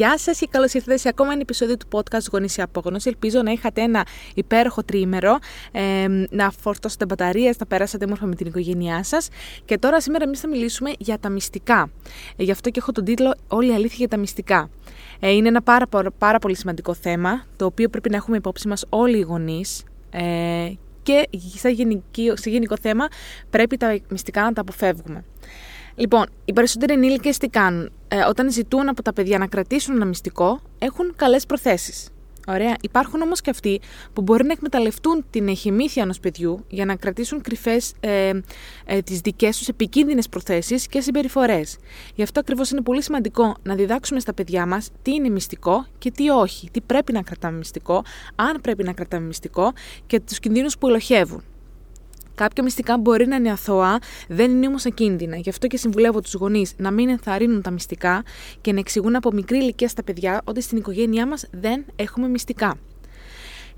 Γεια σας και καλώς ήρθατε σε ακόμα ένα επεισόδιο του podcast Γονείς η Απόγνωση. Ελπίζω να είχατε ένα υπέροχο τρίμερο, ε, να φορτώσετε μπαταρίε, να περάσατε όμορφα με την οικογένειά σας. Και τώρα σήμερα εμείς θα μιλήσουμε για τα μυστικά. Ε, γι' αυτό και έχω τον τίτλο Όλη η αλήθεια για τα μυστικά. Ε, είναι ένα πάρα, πάρα πολύ σημαντικό θέμα, το οποίο πρέπει να έχουμε υπόψη μας όλοι οι γονείς. Ε, και σε γενικό θέμα πρέπει τα μυστικά να τα αποφεύγουμε. Λοιπόν, οι περισσότεροι ενήλικες τι κάνουν; Ε, όταν ζητούν από τα παιδιά να κρατήσουν ένα μυστικό, έχουν καλές προθέσεις. Ωραία. Υπάρχουν όμως και αυτοί που μπορεί να εκμεταλλευτούν την εχημήθεια ενός παιδιού για να κρατήσουν κρυφές ε, ε, τις δικές τους επικίνδυνες προθέσεις και συμπεριφορές. Γι' αυτό ακριβώς είναι πολύ σημαντικό να διδάξουμε στα παιδιά μας τι είναι μυστικό και τι όχι. Τι πρέπει να κρατάμε μυστικό, αν πρέπει να κρατάμε μυστικό και τους κινδύνους που ελοχεύουν. Κάποια μυστικά μπορεί να είναι αθώα, δεν είναι όμως ακίνδυνα. Γι' αυτό και συμβουλεύω τους γονείς να μην ενθαρρύνουν τα μυστικά και να εξηγούν από μικρή ηλικία στα παιδιά ότι στην οικογένειά μας δεν έχουμε μυστικά.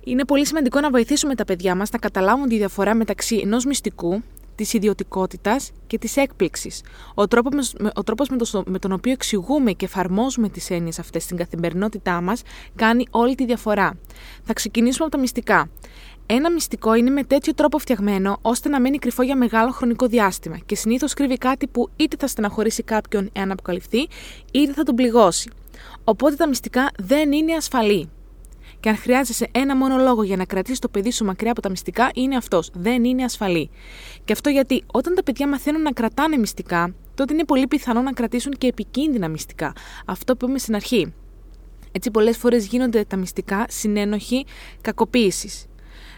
Είναι πολύ σημαντικό να βοηθήσουμε τα παιδιά μας να καταλάβουν τη διαφορά μεταξύ ενός μυστικού, της ιδιωτικότητας και της έκπληξης. Ο τρόπος ο τρόπος με, το, με τον οποίο εξηγούμε και εφαρμόζουμε τις έννοιες αυτές στην καθημερινότητά μας κάνει όλη τη διαφορά. Θα ξεκινήσουμε από τα μυστικά. Ένα μυστικό είναι με τέτοιο τρόπο φτιαγμένο ώστε να μένει κρυφό για μεγάλο χρονικό διάστημα και συνήθως κρύβει κάτι που είτε θα στεναχωρήσει κάποιον εάν αποκαλυφθεί, είτε θα τον πληγώσει. Οπότε τα μυστικά δεν είναι ασφαλή. Και αν χρειάζεσαι ένα μόνο λόγο για να κρατήσεις το παιδί σου μακριά από τα μυστικά, είναι αυτός. Δεν είναι ασφαλή. Και αυτό γιατί όταν τα παιδιά μαθαίνουν να κρατάνε μυστικά, τότε είναι πολύ πιθανό να κρατήσουν και επικίνδυνα μυστικά. Αυτό που είπαμε στην αρχή. Έτσι, πολλές φορές γίνονται τα μυστικά συνένοχοι κακοποίησης.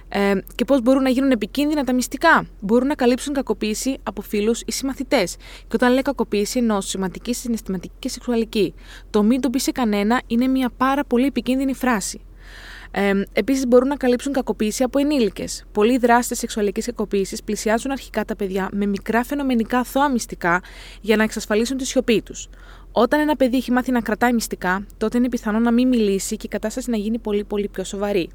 Ε, και πώς μπορούν να γίνουν επικίνδυνα τα μυστικά; Μπορούν να καλύψουν κακοποίηση από φίλους ή συμμαθητές. Και όταν λέω κακοποίηση, εννοώ σημαντική, συναισθηματική και σεξουαλική. Το μην το πεις σε κανένα είναι μια πάρα πολύ επικίνδυνη φράση. Ε, Επίσης, μπορούν να καλύψουν κακοποίηση από ενήλικες. Πολλοί δράστες σεξουαλική κακοποίηση πλησιάζουν αρχικά τα παιδιά με μικρά φαινομενικά αθώα μυστικά για να εξασφαλίσουν τη σιωπή τους. Όταν ένα παιδί έχει μάθει να κρατάει μυστικά, τότε είναι πιθανό να μην μιλήσει και η κατάσταση να γίνει πολύ πολύ πιο σοβαρή.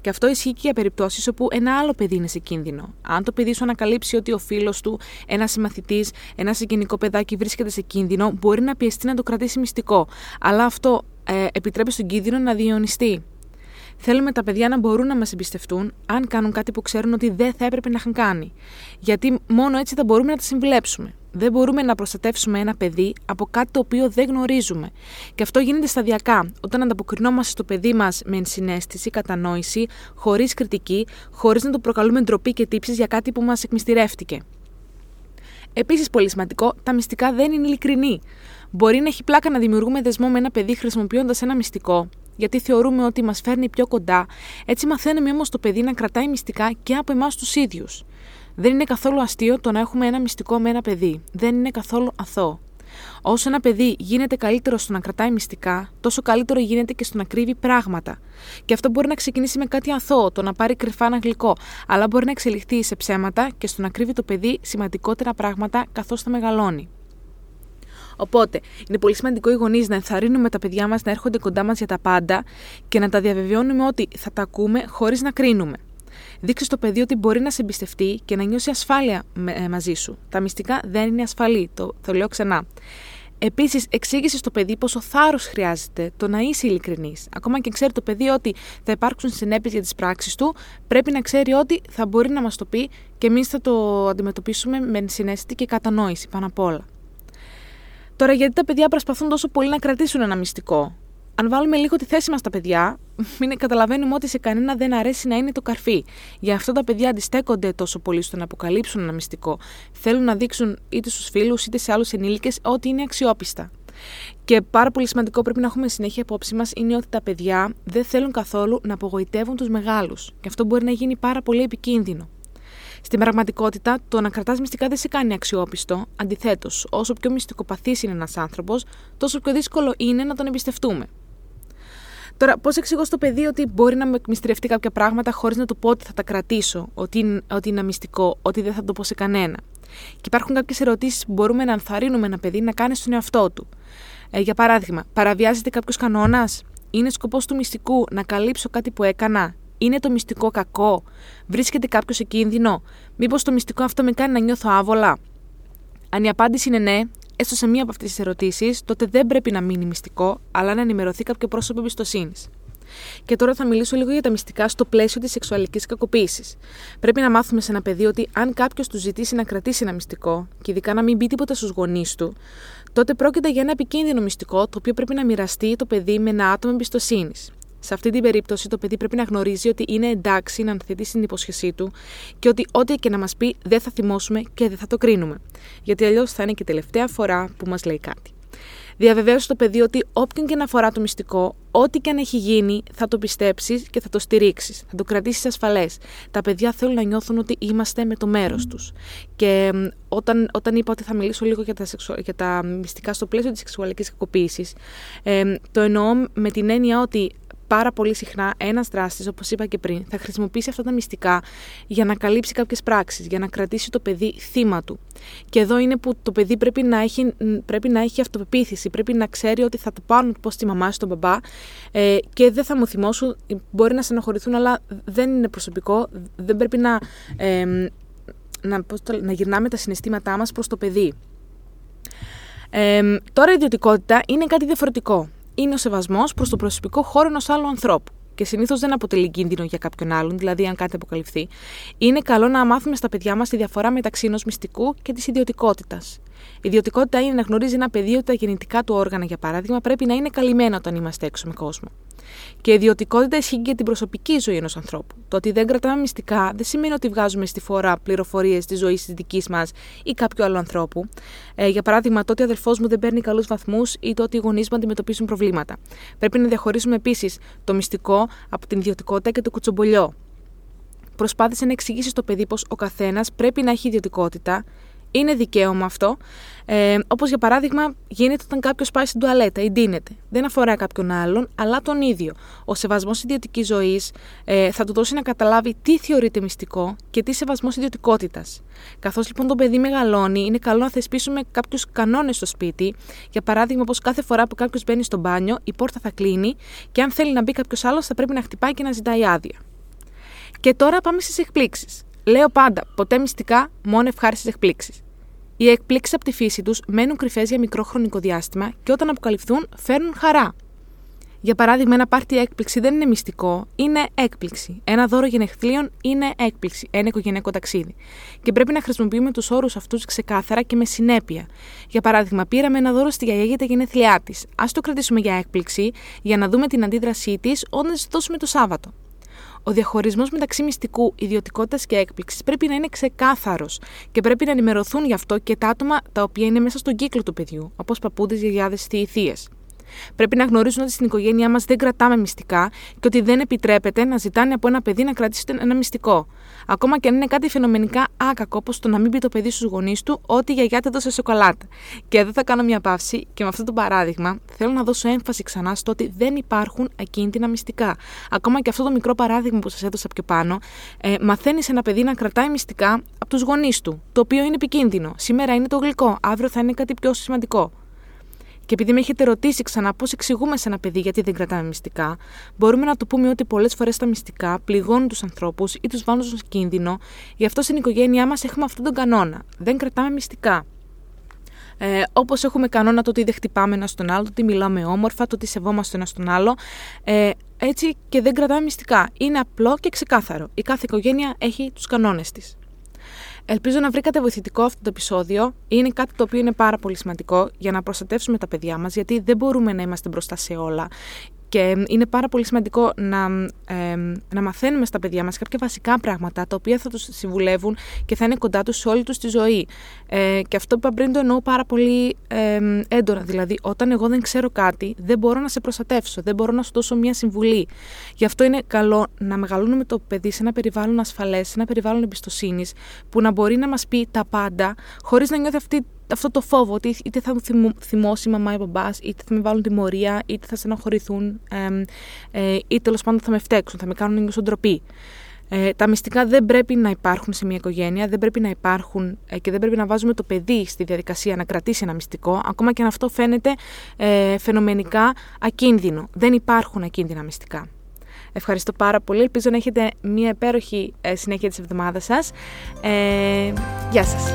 Και αυτό ισχύει και για περιπτώσεις όπου ένα άλλο παιδί είναι σε κίνδυνο. Αν το παιδί σου ανακαλύψει ότι ο φίλος του, ένας συμμαθητής, ένα συγγενικό παιδάκι βρίσκεται σε κίνδυνο, μπορεί να πιεστεί να το κρατήσει μυστικό. Αλλά αυτό ε, επιτρέπει στον κίνδυνο να διαιωνιστεί. Θέλουμε τα παιδιά να μπορούν να μας εμπιστευτούν αν κάνουν κάτι που ξέρουν ότι δεν θα έπρεπε να είχαν κάνει. Γιατί μόνο έτσι θα μπορούμε να τα συμβουλέψουμε. Δεν μπορούμε να προστατεύσουμε ένα παιδί από κάτι το οποίο δεν γνωρίζουμε. Και αυτό γίνεται σταδιακά, όταν ανταποκρινόμαστε στο παιδί μας με ενσυναίσθηση, κατανόηση, χωρίς κριτική, χωρίς να το προκαλούμε ντροπή και τύψεις για κάτι που μας εκμυστηρεύτηκε. Επίσης, πολύ σημαντικό, τα μυστικά δεν είναι ειλικρινή. Μπορεί να έχει πλάκα να δημιουργούμε δεσμό με ένα παιδί χρησιμοποιώντας ένα μυστικό, γιατί θεωρούμε ότι μας φέρνει πιο κοντά. Έτσι, μαθαίνουμε όμως το παιδί να κρατάει μυστικά και από εμάς τους ίδιους. Δεν είναι καθόλου αστείο το να έχουμε ένα μυστικό με ένα παιδί. Δεν είναι καθόλου αθώο. Όσο ένα παιδί γίνεται καλύτερο στο να κρατάει μυστικά, τόσο καλύτερο γίνεται και στο να κρύβει πράγματα. Και αυτό μπορεί να ξεκινήσει με κάτι αθώο, το να πάρει κρυφά ένα γλυκό, αλλά μπορεί να εξελιχθεί σε ψέματα και στο να κρύβει το παιδί σημαντικότερα πράγματα καθώς θα μεγαλώνει. Οπότε, είναι πολύ σημαντικό οι γονείς να ενθαρρύνουμε τα παιδιά μας να έρχονται κοντά μας για τα πάντα και να τα διαβεβαιώνουμε ότι θα τα ακούμε χωρίς να κρίνουμε. Δείξε στο παιδί ότι μπορεί να σε εμπιστευτεί και να νιώσει ασφάλεια ε, μαζί σου. Τα μυστικά δεν είναι ασφαλή, το, το λέω ξανά. Επίσης, εξήγησε στο παιδί πόσο θάρρος χρειάζεται το να είσαι ειλικρινής. Ακόμα και ξέρει το παιδί ότι θα υπάρξουν συνέπειες για τις πράξεις του, πρέπει να ξέρει ότι θα μπορεί να μας το πει και εμείς θα το αντιμετωπίσουμε με συνέστητη και κατανόηση πάνω απ' όλα. Τώρα, γιατί τα παιδιά προσπαθούν τόσο πολύ να κρατήσουν ένα μυστικό; Αν βάλουμε λίγο τη θέση μας στα παιδιά, μην καταλαβαίνουμε ότι σε κανένα δεν αρέσει να είναι το καρφί. Γι' αυτό τα παιδιά αντιστέκονται τόσο πολύ στο να αποκαλύψουν ένα μυστικό. Θέλουν να δείξουν είτε στους φίλους είτε σε άλλους ενήλικες ότι είναι αξιόπιστα. Και πάρα πολύ σημαντικό πρέπει να έχουμε συνέχεια υπόψη μας είναι ότι τα παιδιά δεν θέλουν καθόλου να απογοητεύουν τους μεγάλους. Και αυτό μπορεί να γίνει πάρα πολύ επικίνδυνο. Στην πραγματικότητα, το να κρατάς μυστικά δεν σε κάνει αξιόπιστο. Αντιθέτως, όσο πιο μυστικοπαθής είναι ένας άνθρωπος, τόσο πιο δύσκολο είναι να τον εμπιστευτούμε. Τώρα, πώς εξηγώ στο παιδί ότι μπορεί να με εκμυστηρευτεί κάποια πράγματα χωρίς να του πω ότι θα τα κρατήσω, ότι είναι, ότι είναι μυστικό, ότι δεν θα το πω σε κανένα; Και υπάρχουν κάποιες ερωτήσεις που μπορούμε να ενθαρρύνουμε ένα παιδί να κάνει στον εαυτό του. Ε, για παράδειγμα, παραβιάζεται κάποιος κανόνας, είναι σκοπός του μυστικού να καλύψω κάτι που έκανα, είναι το μυστικό κακό, βρίσκεται κάποιος σε κίνδυνο, μήπως το μυστικό αυτό με κάνει να νιώθω άβολα; Αν η απάντηση είναι ναι, έστω σε μία από αυτές τις ερωτήσεις, τότε δεν πρέπει να μείνει μυστικό, αλλά να ενημερωθεί κάποιο πρόσωπο εμπιστοσύνης. Και τώρα θα μιλήσω λίγο για τα μυστικά στο πλαίσιο της σεξουαλικής κακοποίησης. Πρέπει να μάθουμε σε ένα παιδί ότι αν κάποιος του ζητήσει να κρατήσει ένα μυστικό, και ειδικά να μην πει τίποτα στους γονείς του, τότε πρόκειται για ένα επικίνδυνο μυστικό το οποίο πρέπει να μοιραστεί το παιδί με ένα άτομο εμπιστοσύνης. Σε αυτή την περίπτωση, το παιδί πρέπει να γνωρίζει ότι είναι εντάξει να ανθετήσει την υπόσχεσή του και ότι ό,τι και να μας πει δεν θα θυμώσουμε και δεν θα το κρίνουμε. Γιατί αλλιώς θα είναι και η τελευταία φορά που μας λέει κάτι. Διαβεβαίωσε το παιδί ότι όποιον και να αφορά το μυστικό, ό,τι και αν έχει γίνει, θα το πιστέψεις και θα το στηρίξεις. Θα το κρατήσεις ασφαλές. Τα παιδιά θέλουν να νιώθουν ότι είμαστε με το μέρος τους. Και όταν, όταν είπα ότι θα μιλήσω λίγο για τα, για τα μυστικά στο πλαίσιο της σεξουαλικής κακοποίησης, ε, το εννοώ με την έννοια ότι πάρα πολύ συχνά ένας δράστης, όπως είπα και πριν, θα χρησιμοποιήσει αυτά τα μυστικά για να καλύψει κάποιες πράξεις, για να κρατήσει το παιδί θύμα του. Και εδώ είναι που το παιδί πρέπει να έχει, πρέπει να έχει αυτοπεποίθηση, πρέπει να ξέρει ότι θα το πάρουν πώ τη μαμά στον μπαμπά ε, και δεν θα μου θυμώσουν. Μπορεί να στενοχωρηθούν, αλλά δεν είναι προσωπικό. Δεν πρέπει να, ε, να, να γυρνάμε τα συναισθήματά μας προς το παιδί. Ε, τώρα η ιδιωτικότητα είναι κάτι διαφορετικό είναι ο σεβασμός προς το προσωπικό χώρο ενός άλλου ανθρώπου. Και συνήθως δεν αποτελεί κίνδυνο για κάποιον άλλον, δηλαδή αν κάτι αποκαλυφθεί. Είναι καλό να μάθουμε στα παιδιά μας τη διαφορά μεταξύ ενός μυστικού και της ιδιωτικότητας. Η ιδιωτικότητα είναι να γνωρίζει ένα παιδί ότι τα γεννητικά του όργανα, για παράδειγμα, πρέπει να είναι καλυμμένα όταν είμαστε έξω με κόσμο. Και η ιδιωτικότητα ισχύει και την προσωπική ζωή ενός ανθρώπου. Το ότι δεν κρατάμε μυστικά δεν σημαίνει ότι βγάζουμε στη φορά πληροφορίες της ζωής της δικής μας ή κάποιου άλλου ανθρώπου. Ε, για παράδειγμα, το ότι ο αδελφός μου δεν παίρνει καλούς βαθμούς ή το ότι οι γονείς μου αντιμετωπίζουν προβλήματα. Πρέπει να διαχωρίσουμε επίσης το μυστικό από την ιδιωτικότητα και το κουτσομπολιό. Προσπάθησε να εξηγήσεις στο παιδί πως ο καθένας πρέπει να έχει ιδιωτικότητα, είναι δικαίωμα αυτό. Ε, Όπως για παράδειγμα γίνεται όταν κάποιος πάει στην τουαλέτα ή ντύνεται. Δεν αφορά κάποιον άλλον, αλλά τον ίδιο. Ο σεβασμός ιδιωτικής ζωής ε, θα του δώσει να καταλάβει τι θεωρείται μυστικό και τι σεβασμός ιδιωτικότητας. Καθώς λοιπόν το παιδί μεγαλώνει, είναι καλό να θεσπίσουμε κάποιους κανόνες στο σπίτι. Για παράδειγμα, πω κάθε φορά που κάποιος μπαίνει στο μπάνιο, η πόρτα θα κλείνει και αν θέλει να μπει κάποιος άλλος, θα πρέπει να χτυπάει και να ζητάει άδεια. Και τώρα πάμε στις εκπλήξεις. Λέω πάντα, ποτέ μυστικά, μόνο ευχάριστες εκπλήξεις. Οι εκπλήξεις από τη φύση τους μένουν κρυφές για μικρό χρονικό διάστημα και όταν αποκαλυφθούν φέρνουν χαρά. Για παράδειγμα, ένα πάρτι έκπληξη δεν είναι μυστικό, είναι έκπληξη. Ένα δώρο γενεχθλίων είναι έκπληξη, ένα οικογενειακό ταξίδι. Και πρέπει να χρησιμοποιούμε τους όρους αυτούς ξεκάθαρα και με συνέπεια. Για παράδειγμα, πήραμε ένα δώρο στη γιαγιά για τα γενέθλιά της. Α το κρατήσουμε για έκπληξη, για να δούμε την αντίδρασή της όταν της δώσουμε το Σάββατο. Ο διαχωρισμός μεταξύ μυστικού, ιδιωτικότητας και έκπληξης πρέπει να είναι ξεκάθαρος και πρέπει να ενημερωθούν γι' αυτό και τα άτομα τα οποία είναι μέσα στον κύκλο του παιδιού, όπως παππούδες, γιαγιάδες ή θείε. Πρέπει να γνωρίζουν ότι στην οικογένειά μας δεν κρατάμε μυστικά και ότι δεν επιτρέπεται να ζητάνε από ένα παιδί να κρατήσει ένα μυστικό. Ακόμα και αν είναι κάτι φαινομενικά άκακο, όπως το να μην πει το παιδί στους γονείς του ότι η γιαγιά του έδωσε σοκολάτα. Και εδώ θα κάνω μια παύση και με αυτό το παράδειγμα θέλω να δώσω έμφαση ξανά στο ότι δεν υπάρχουν ακίνητινα μυστικά. Ακόμα και αυτό το μικρό παράδειγμα που σας έδωσα πιο πάνω, ε, μαθαίνεις ένα παιδί να κρατάει μυστικά από τους γονείς του, το οποίο είναι επικίνδυνο. Σήμερα είναι το γλυκό, αύριο θα είναι κάτι πιο σημαντικό. Και επειδή με έχετε ρωτήσει ξανά πώς εξηγούμε σε ένα παιδί γιατί δεν κρατάμε μυστικά, μπορούμε να το πούμε ότι πολλές φορές τα μυστικά πληγώνουν τους ανθρώπους ή τους βάλουν σε κίνδυνο. Γι' αυτό στην οικογένειά μας έχουμε αυτόν τον κανόνα. Δεν κρατάμε μυστικά. Ε, Όπως έχουμε κανόνα το ότι δεν χτυπάμε ένα στον άλλο, το ότι μιλάμε όμορφα, το ότι σεβόμαστε ένα στον άλλο. Ε, έτσι και δεν κρατάμε μυστικά. Είναι απλό και ξεκάθαρο. Η κάθε οικογένεια έχει τους κανόνες της. Ελπίζω να βρήκατε βοηθητικό αυτό το επεισόδιο. Είναι κάτι το οποίο είναι πάρα πολύ σημαντικό για να προστατεύσουμε τα παιδιά μας, γιατί δεν μπορούμε να είμαστε μπροστά σε όλα. Και είναι πάρα πολύ σημαντικό να, ε, να μαθαίνουμε στα παιδιά μας κάποια βασικά πράγματα τα οποία θα τους συμβουλεύουν και θα είναι κοντά τους σε όλη τους τη ζωή. Ε, και αυτό που είπα πριν το εννοώ πάρα πολύ ε, έντονα. Δηλαδή, όταν εγώ δεν ξέρω κάτι, δεν μπορώ να σε προστατεύσω, δεν μπορώ να σου δώσω μια συμβουλή. Γι' αυτό είναι καλό να μεγαλώνουμε το παιδί σε ένα περιβάλλον ασφαλές, σε ένα περιβάλλον εμπιστοσύνης, που να μπορεί να μας πει τα πάντα, χωρίς να νιώθει αυτή αυτό το φόβο ότι είτε θα μου θυμώσει η μαμά ή ο μπαμπάς, είτε θα με βάλουν τιμωρία, είτε θα στεναχωρηθούν, ε, ε, ή τέλος πάντων θα με φταίξουν, θα με κάνουν να νιώσω ντροπή. Ε, τα μυστικά δεν πρέπει να υπάρχουν σε μια οικογένεια, δεν πρέπει να υπάρχουν ε, και δεν πρέπει να βάζουμε το παιδί στη διαδικασία να κρατήσει ένα μυστικό, ακόμα και αν αυτό φαίνεται ε, φαινομενικά ακίνδυνο. Δεν υπάρχουν ακίνδυνα μυστικά. Ευχαριστώ πάρα πολύ. Ελπίζω να έχετε μια υπέροχη ε, συνέχεια της εβδομάδας σας. Ε, γεια σας.